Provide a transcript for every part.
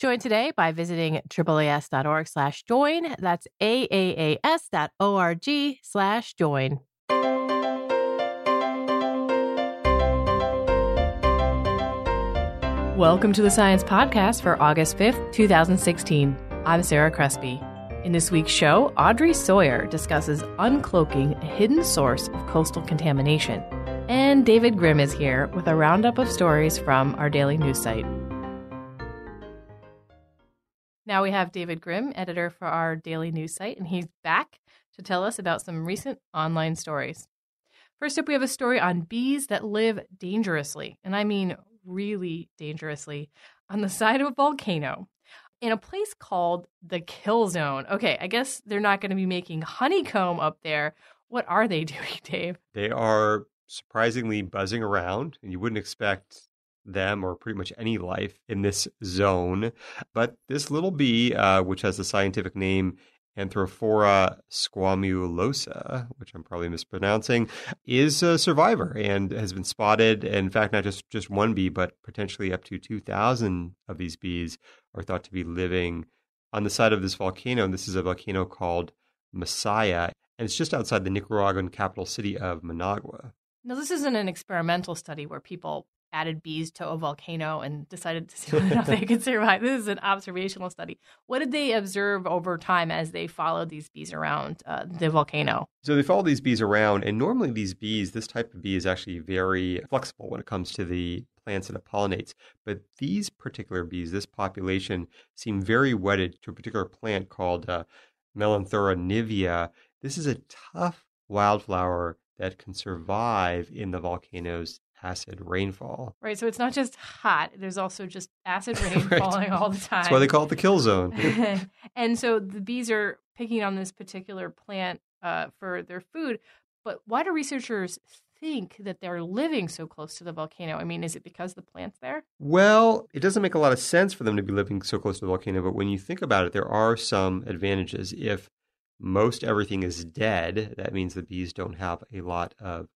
Join today by visiting AAAS.org slash join. That's AAAS.org slash join. Welcome to the Science Podcast for August 5th, 2016. I'm Sarah Crespi. In this week's show, Audrey Sawyer discusses uncloaking a hidden source of coastal contamination. And David Grimm is here with a roundup of stories from our daily news site. Now we have David Grimm, editor for our daily news site, and he's back to tell us about some recent online stories. First up, we have a story on bees that live dangerously, and I mean really dangerously, on the side of a volcano in a place called the Kill Zone. Okay, I guess they're not going to be making honeycomb up there. What are they doing, Dave? They are surprisingly buzzing around, and you wouldn't expect them or pretty much any life in this zone. But this little bee, uh, which has the scientific name Anthophora squamulosa, which I'm probably mispronouncing, is a survivor and has been spotted. In fact, not just, just one bee, but potentially up to 2,000 of these bees are thought to be living on the side of this volcano. And this is a volcano called Masaya, and it's just outside the Nicaraguan capital city of Managua. Now, this isn't an experimental study where people added bees to a volcano and decided to see whether they could survive. This is an observational study. What did they observe over time as they followed these bees around uh, the volcano? So they follow these bees around, and normally these bees, this type of bee is actually very flexible when it comes to the plants that it pollinates. But these particular bees, this population, seem very wedded to a particular plant called uh, Melanthera nivea. This is a tough wildflower that can survive in the volcano's acid rainfall. Right. So it's not just hot, there's also just acid rain right. falling all the time. That's why they call it the kill zone. and so the bees are picking on this particular plant uh, for their food. But why do researchers think that they're living so close to the volcano? I mean, is it because the plant's there? Well, it doesn't make a lot of sense for them to be living so close to the volcano, but when you think about it, there are some advantages. If most everything is dead, that means the bees don't have a lot of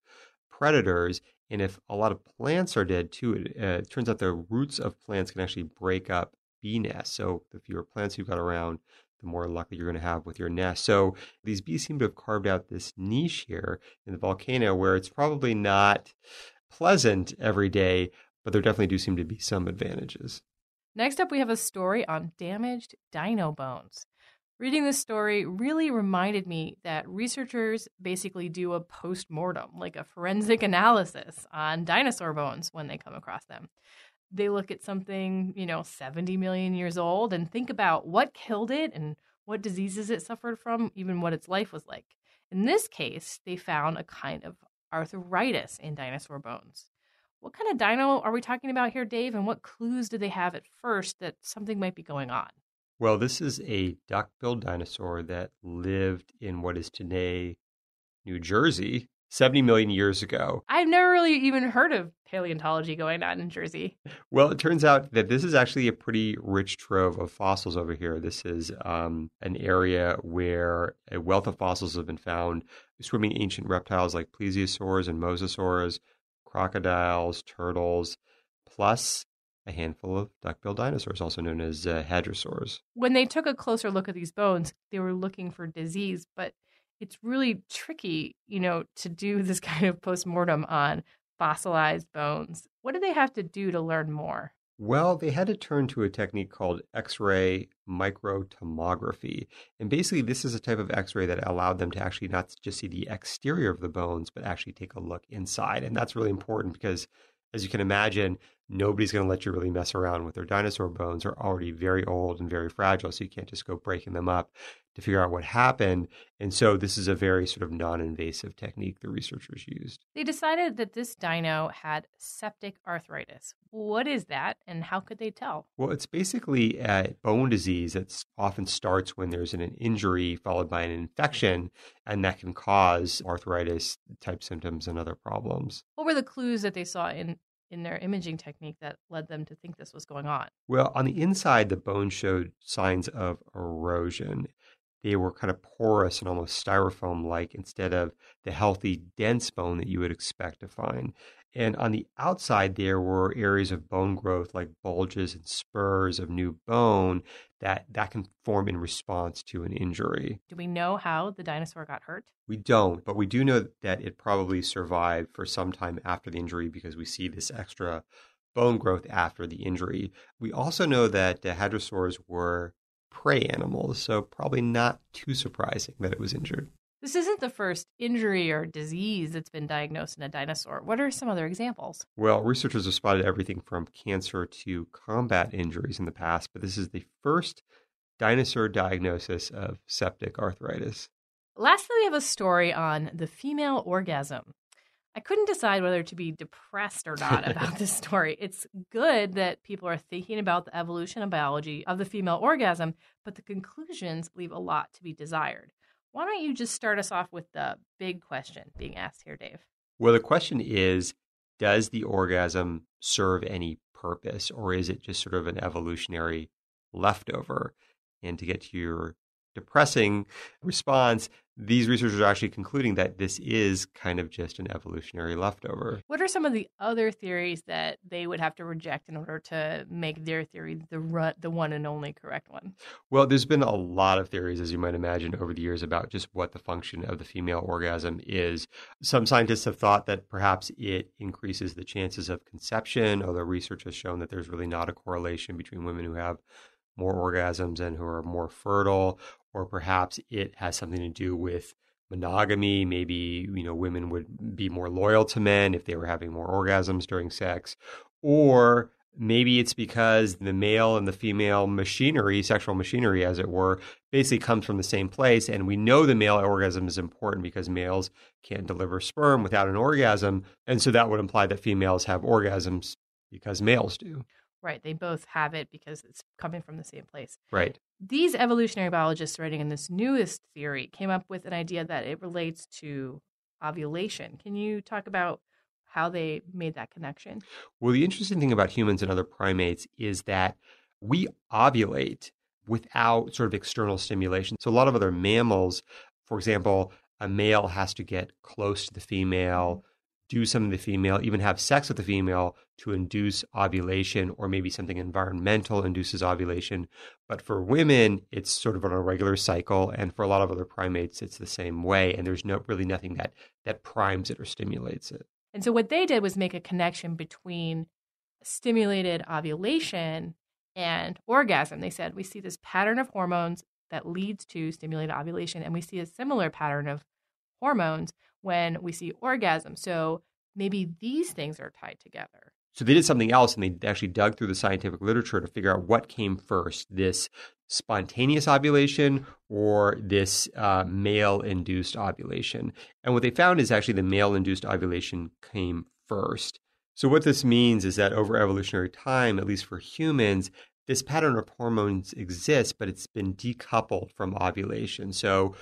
predators. And if a lot of plants are dead too, it, uh, it turns out the roots of plants can actually break up bee nests. So the fewer plants you've got around, the more luck you're going to have with your nest. So these bees seem to have carved out this niche here in the volcano where it's probably not pleasant every day, but there definitely do seem to be some advantages. Next up, we have a story on damaged dino bones. Reading this story really reminded me that researchers basically do a post mortem, like a forensic analysis on dinosaur bones when they come across them. They look at something, you know, 70 million years old and think about what killed it and what diseases it suffered from, even what its life was like. In this case, they found a kind of arthritis in dinosaur bones. What kind of dino are we talking about here, Dave? And what clues did they have at first that something might be going on? Well, this is a duck-billed dinosaur that lived in what is today New Jersey 70 million years ago. I've never really even heard of paleontology going on in Jersey. Well, it turns out that this is actually a pretty rich trove of fossils over here. This is um, an area where a wealth of fossils have been found swimming ancient reptiles like plesiosaurs and mosasaurs, crocodiles, turtles, plus a handful of duckbill dinosaurs, also known as uh, hadrosaurs. When they took a closer look at these bones, they were looking for disease, but it's really tricky, you know, to do this kind of postmortem on fossilized bones. What do they have to do to learn more? Well, they had to turn to a technique called X ray microtomography. And basically, this is a type of X ray that allowed them to actually not just see the exterior of the bones, but actually take a look inside. And that's really important because, as you can imagine, nobody's going to let you really mess around with their dinosaur bones. are already very old and very fragile, so you can't just go breaking them up to figure out what happened. And so this is a very sort of non-invasive technique the researchers used. They decided that this dino had septic arthritis. What is that and how could they tell? Well, it's basically a bone disease that often starts when there's an injury followed by an infection and that can cause arthritis type symptoms and other problems. What were the clues that they saw in in their imaging technique that led them to think this was going on? Well, on the inside, the bone showed signs of erosion they were kind of porous and almost styrofoam like instead of the healthy, dense bone that you would expect to find. And on the outside, there were areas of bone growth like bulges and spurs of new bone that, that can form in response to an injury. Do we know how the dinosaur got hurt? We don't, but we do know that it probably survived for some time after the injury because we see this extra bone growth after the injury. We also know that the hadrosaurs were prey animals, so probably not too surprising that it was injured. This isn't the first injury or disease that's been diagnosed in a dinosaur. What are some other examples? Well, researchers have spotted everything from cancer to combat injuries in the past, but this is the first dinosaur diagnosis of septic arthritis. Lastly, we have a story on the female orgasm. I couldn't decide whether to be depressed or not about this story. It's good that people are thinking about the evolution and biology of the female orgasm, but the conclusions leave a lot to be desired. Why don't you just start us off with the big question being asked here, Dave? Well, the question is Does the orgasm serve any purpose, or is it just sort of an evolutionary leftover? And to get to your depressing response, these researchers are actually concluding that this is kind of just an evolutionary leftover. What are some of the other theories that they would have to reject in order to make their theory the run, the one and only correct one? Well, there's been a lot of theories, as you might imagine, over the years about just what the function of the female orgasm is. Some scientists have thought that perhaps it increases the chances of conception, although research has shown that there's really not a correlation between women who have more orgasms and who are more fertile, or perhaps it has something to do with monogamy. Maybe, you know, women would be more loyal to men if they were having more orgasms during sex. Or maybe it's because the male and the female machinery, sexual machinery, as it were, basically comes from the same place. And we know the male orgasm is important because males can't deliver sperm without an orgasm. And so that would imply that females have orgasms because males do. Right. They both have it because it's coming from the same place. Right. These evolutionary biologists writing in this newest theory came up with an idea that it relates to ovulation. Can you talk about how they made that connection? Well, the interesting thing about humans and other primates is that we ovulate without sort of external stimulation. So, a lot of other mammals, for example, a male has to get close to the female mm-hmm do something to the female, even have sex with the female to induce ovulation, or maybe something environmental induces ovulation. But for women, it's sort of on a regular cycle, and for a lot of other primates, it's the same way. And there's no really nothing that that primes it or stimulates it. And so what they did was make a connection between stimulated ovulation and orgasm. They said we see this pattern of hormones that leads to stimulated ovulation, and we see a similar pattern of hormones when we see orgasm. So maybe these things are tied together. So they did something else and they actually dug through the scientific literature to figure out what came first this spontaneous ovulation or this uh, male induced ovulation. And what they found is actually the male induced ovulation came first. So, what this means is that over evolutionary time, at least for humans, this pattern of hormones exists, but it's been decoupled from ovulation. So,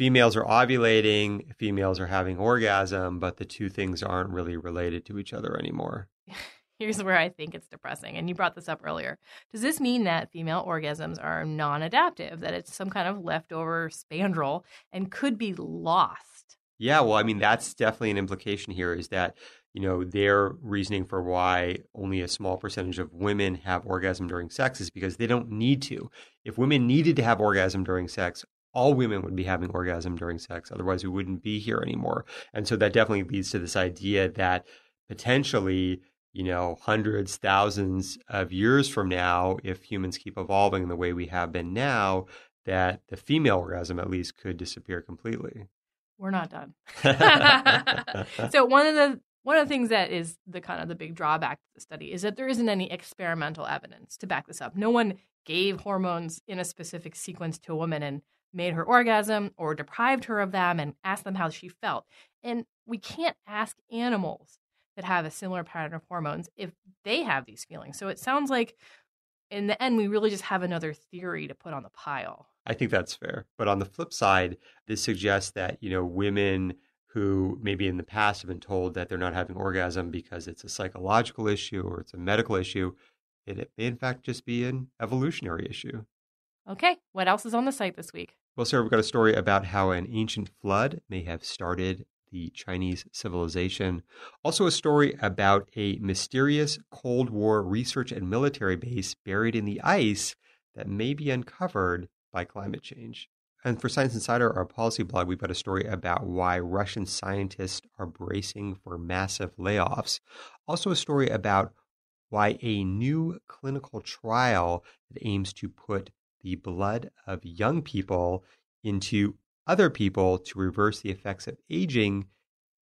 females are ovulating, females are having orgasm, but the two things aren't really related to each other anymore. Here's where I think it's depressing. And you brought this up earlier. Does this mean that female orgasms are non adaptive, that it's some kind of leftover spandrel and could be lost? Yeah, well, I mean, that's definitely an implication here is that, you know, their reasoning for why only a small percentage of women have orgasm during sex is because they don't need to. If women needed to have orgasm during sex, all women would be having orgasm during sex. Otherwise, we wouldn't be here anymore. And so that definitely leads to this idea that potentially, you know, hundreds, thousands of years from now, if humans keep evolving the way we have been now, that the female orgasm at least could disappear completely. We're not done. so one of the one of the things that is the kind of the big drawback to the study is that there isn't any experimental evidence to back this up. No one gave hormones in a specific sequence to a woman and made her orgasm or deprived her of them and asked them how she felt. And we can't ask animals that have a similar pattern of hormones if they have these feelings. So it sounds like in the end, we really just have another theory to put on the pile. I think that's fair. But on the flip side, this suggests that, you know, women who maybe in the past have been told that they're not having orgasm because it's a psychological issue or it's a medical issue, it may in fact just be an evolutionary issue. Okay, what else is on the site this week? Well, Sarah, we've got a story about how an ancient flood may have started the Chinese civilization. Also, a story about a mysterious Cold War research and military base buried in the ice that may be uncovered by climate change. And for Science Insider, our policy blog, we've got a story about why Russian scientists are bracing for massive layoffs. Also, a story about why a new clinical trial that aims to put the blood of young people into other people to reverse the effects of aging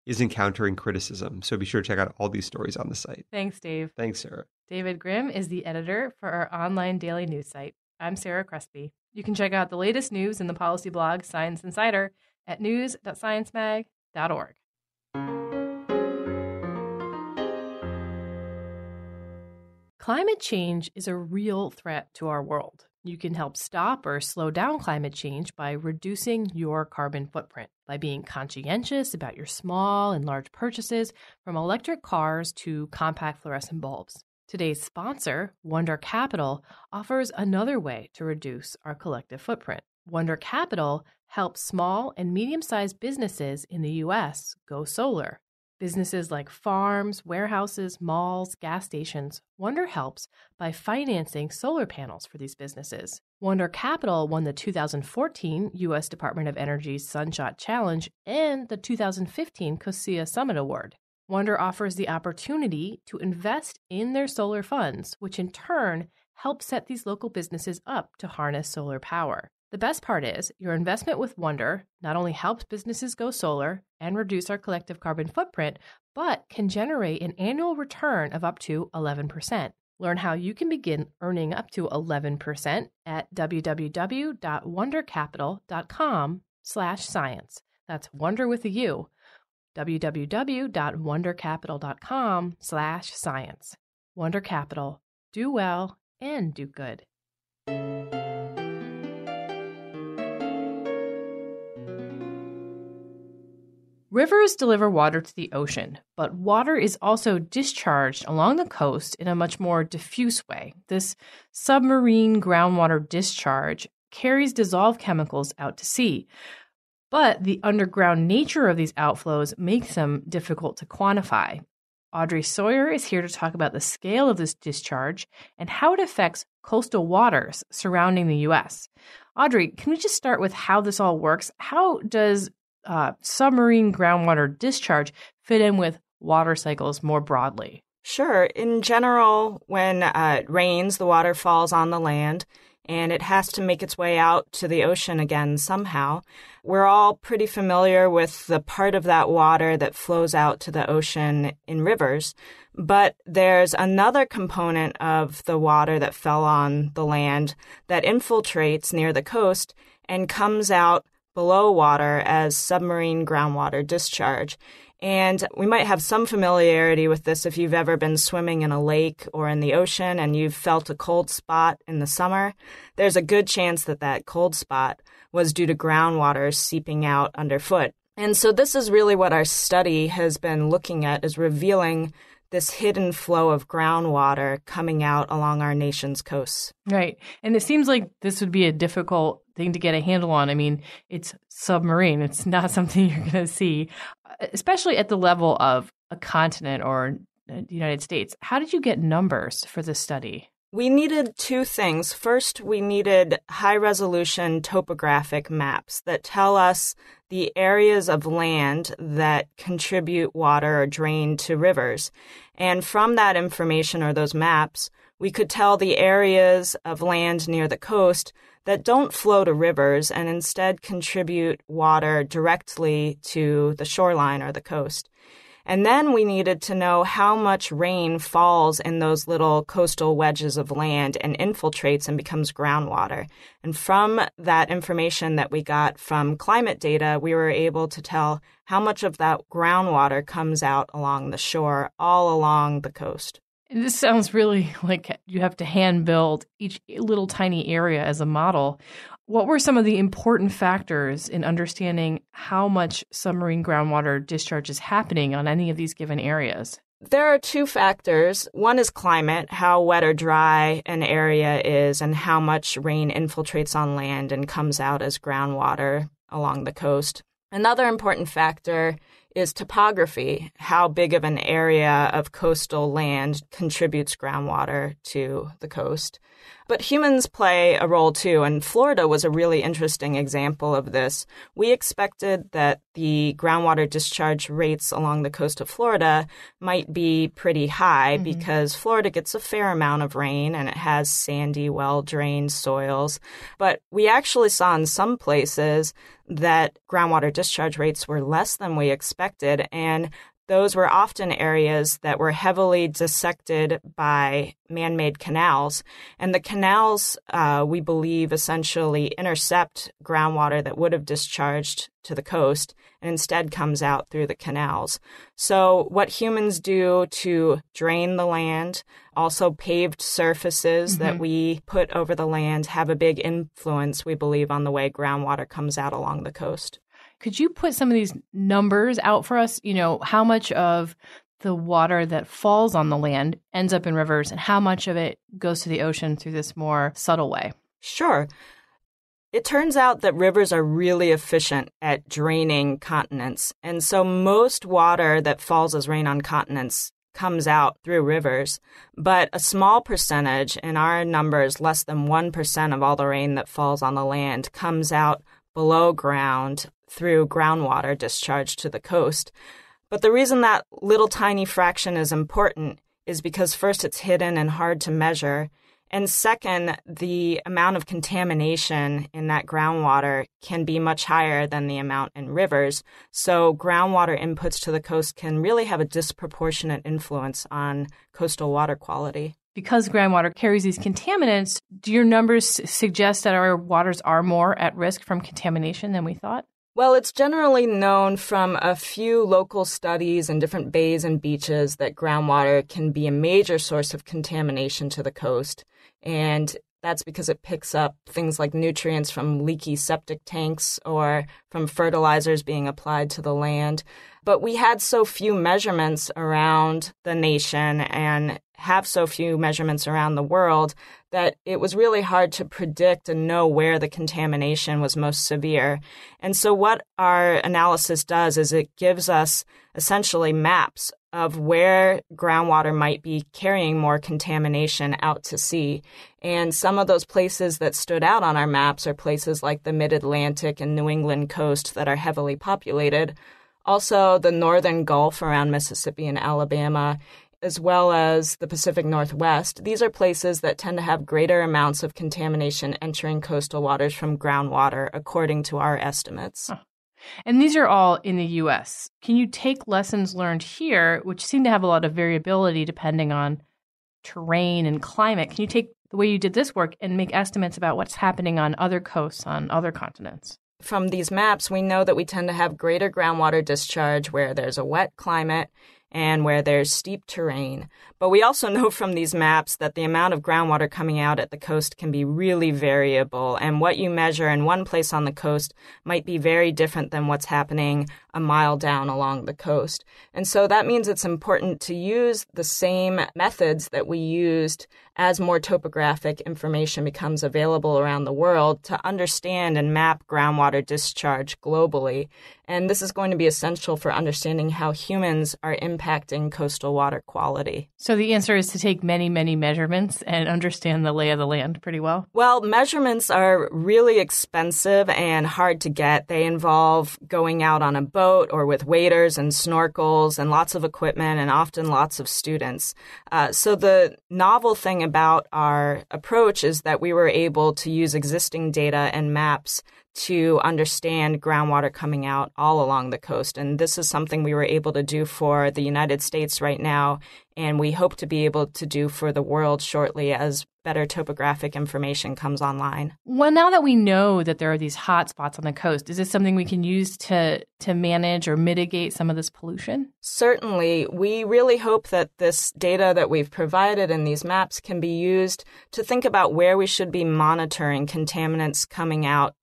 is encountering criticism. So be sure to check out all these stories on the site. Thanks, Dave. Thanks, Sarah. David Grimm is the editor for our online daily news site. I'm Sarah Crespi. You can check out the latest news in the policy blog Science Insider at news.sciencemag.org. Climate change is a real threat to our world. You can help stop or slow down climate change by reducing your carbon footprint, by being conscientious about your small and large purchases, from electric cars to compact fluorescent bulbs. Today's sponsor, Wonder Capital, offers another way to reduce our collective footprint. Wonder Capital helps small and medium sized businesses in the U.S. go solar. Businesses like farms, warehouses, malls, gas stations. Wonder helps by financing solar panels for these businesses. Wonder Capital won the 2014 U.S. Department of Energy's Sunshot Challenge and the 2015 COSIA Summit Award. Wonder offers the opportunity to invest in their solar funds, which in turn help set these local businesses up to harness solar power. The best part is, your investment with Wonder not only helps businesses go solar and reduce our collective carbon footprint, but can generate an annual return of up to 11%. Learn how you can begin earning up to 11% at www.wondercapital.com/science. That's wonder with a U www.wondercapital.com slash science. Wonder Capital. Do well and do good. Rivers deliver water to the ocean, but water is also discharged along the coast in a much more diffuse way. This submarine groundwater discharge carries dissolved chemicals out to sea, but the underground nature of these outflows makes them difficult to quantify. Audrey Sawyer is here to talk about the scale of this discharge and how it affects coastal waters surrounding the U.S. Audrey, can we just start with how this all works? How does uh, submarine groundwater discharge fit in with water cycles more broadly? Sure. In general, when uh, it rains, the water falls on the land and it has to make its way out to the ocean again somehow. We're all pretty familiar with the part of that water that flows out to the ocean in rivers, but there's another component of the water that fell on the land that infiltrates near the coast and comes out below water as submarine groundwater discharge. And we might have some familiarity with this if you've ever been swimming in a lake or in the ocean and you've felt a cold spot in the summer. There's a good chance that that cold spot was due to groundwater seeping out underfoot. And so this is really what our study has been looking at is revealing this hidden flow of groundwater coming out along our nation's coasts. Right. And it seems like this would be a difficult thing to get a handle on. I mean, it's submarine, it's not something you're going to see, especially at the level of a continent or uh, the United States. How did you get numbers for this study? We needed two things. First, we needed high resolution topographic maps that tell us the areas of land that contribute water or drain to rivers. And from that information or those maps, we could tell the areas of land near the coast that don't flow to rivers and instead contribute water directly to the shoreline or the coast. And then we needed to know how much rain falls in those little coastal wedges of land and infiltrates and becomes groundwater. And from that information that we got from climate data, we were able to tell how much of that groundwater comes out along the shore, all along the coast. This sounds really like you have to hand build each little tiny area as a model. What were some of the important factors in understanding how much submarine groundwater discharge is happening on any of these given areas? There are two factors. One is climate, how wet or dry an area is, and how much rain infiltrates on land and comes out as groundwater along the coast. Another important factor is topography, how big of an area of coastal land contributes groundwater to the coast. But humans play a role too, and Florida was a really interesting example of this. We expected that the groundwater discharge rates along the coast of Florida might be pretty high mm-hmm. because Florida gets a fair amount of rain and it has sandy, well drained soils. But we actually saw in some places that groundwater discharge rates were less than we expected, and those were often areas that were heavily dissected by man made canals. And the canals, uh, we believe, essentially intercept groundwater that would have discharged to the coast and instead comes out through the canals. So, what humans do to drain the land, also paved surfaces mm-hmm. that we put over the land, have a big influence, we believe, on the way groundwater comes out along the coast. Could you put some of these numbers out for us? You know, how much of the water that falls on the land ends up in rivers and how much of it goes to the ocean through this more subtle way? Sure. It turns out that rivers are really efficient at draining continents. And so most water that falls as rain on continents comes out through rivers. But a small percentage, in our numbers, less than 1% of all the rain that falls on the land, comes out below ground through groundwater discharge to the coast. But the reason that little tiny fraction is important is because first it's hidden and hard to measure. And second, the amount of contamination in that groundwater can be much higher than the amount in rivers. So, groundwater inputs to the coast can really have a disproportionate influence on coastal water quality. Because groundwater carries these contaminants, do your numbers suggest that our waters are more at risk from contamination than we thought? Well, it's generally known from a few local studies in different bays and beaches that groundwater can be a major source of contamination to the coast. And that's because it picks up things like nutrients from leaky septic tanks or from fertilizers being applied to the land. But we had so few measurements around the nation and have so few measurements around the world that it was really hard to predict and know where the contamination was most severe. And so, what our analysis does is it gives us essentially maps of where groundwater might be carrying more contamination out to sea. And some of those places that stood out on our maps are places like the mid Atlantic and New England coast that are heavily populated. Also, the northern Gulf around Mississippi and Alabama, as well as the Pacific Northwest, these are places that tend to have greater amounts of contamination entering coastal waters from groundwater, according to our estimates. Huh. And these are all in the US. Can you take lessons learned here, which seem to have a lot of variability depending on terrain and climate? Can you take the way you did this work and make estimates about what's happening on other coasts on other continents? From these maps, we know that we tend to have greater groundwater discharge where there's a wet climate and where there's steep terrain. But we also know from these maps that the amount of groundwater coming out at the coast can be really variable, and what you measure in one place on the coast might be very different than what's happening a mile down along the coast. And so that means it's important to use the same methods that we used as more topographic information becomes available around the world to understand and map groundwater discharge globally. And this is going to be essential for understanding how humans are impacting coastal water quality. So the answer is to take many, many measurements and understand the lay of the land pretty well? Well, measurements are really expensive and hard to get. They involve going out on a boat or with waders and snorkels and lots of equipment and often lots of students. Uh, so the novel thing about our approach is that we were able to use existing data and maps to understand groundwater coming out all along the coast. And this is something we were able to do for the United States right now. And we hope to be able to do for the world shortly as better topographic information comes online. Well, now that we know that there are these hot spots on the coast, is this something we can use to to manage or mitigate some of this pollution? Certainly. We really hope that this data that we've provided in these maps can be used to think about where we should be monitoring contaminants coming out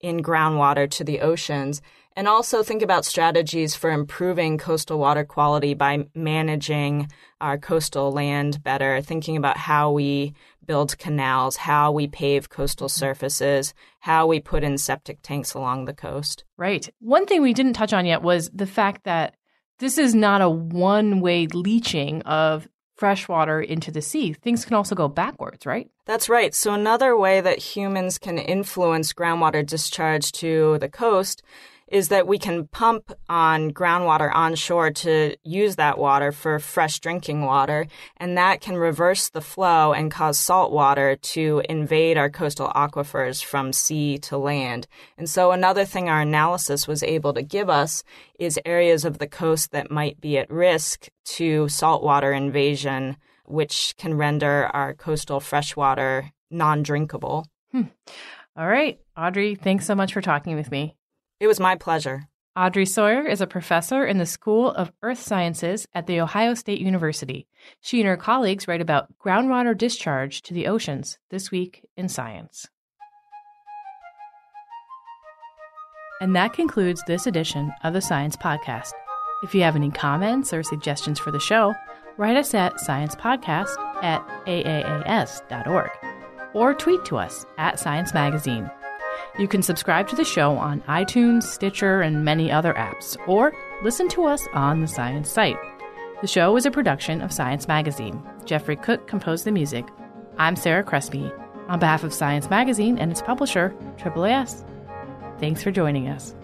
in groundwater to the oceans and also think about strategies for improving coastal water quality by managing our coastal land better, thinking about how we build canals, how we pave coastal mm-hmm. surfaces, how we put in septic tanks along the coast. Right. One thing we didn't touch on yet was the fact that this is not a one way leaching of fresh water into the sea. Things can also go backwards, right? That's right. So, another way that humans can influence groundwater discharge to the coast is that we can pump on groundwater onshore to use that water for fresh drinking water, and that can reverse the flow and cause salt water to invade our coastal aquifers from sea to land. And so, another thing our analysis was able to give us is areas of the coast that might be at risk to saltwater invasion, which can render our coastal freshwater non drinkable. Hmm. All right, Audrey, thanks so much for talking with me. It was my pleasure. Audrey Sawyer is a professor in the School of Earth Sciences at The Ohio State University. She and her colleagues write about groundwater discharge to the oceans this week in science. And that concludes this edition of the Science Podcast. If you have any comments or suggestions for the show, write us at sciencepodcast at aaas.org or tweet to us at Science Magazine. You can subscribe to the show on iTunes, Stitcher, and many other apps, or listen to us on the Science site. The show is a production of Science Magazine. Jeffrey Cook composed the music. I'm Sarah Crespi. On behalf of Science Magazine and its publisher, AAAS, thanks for joining us.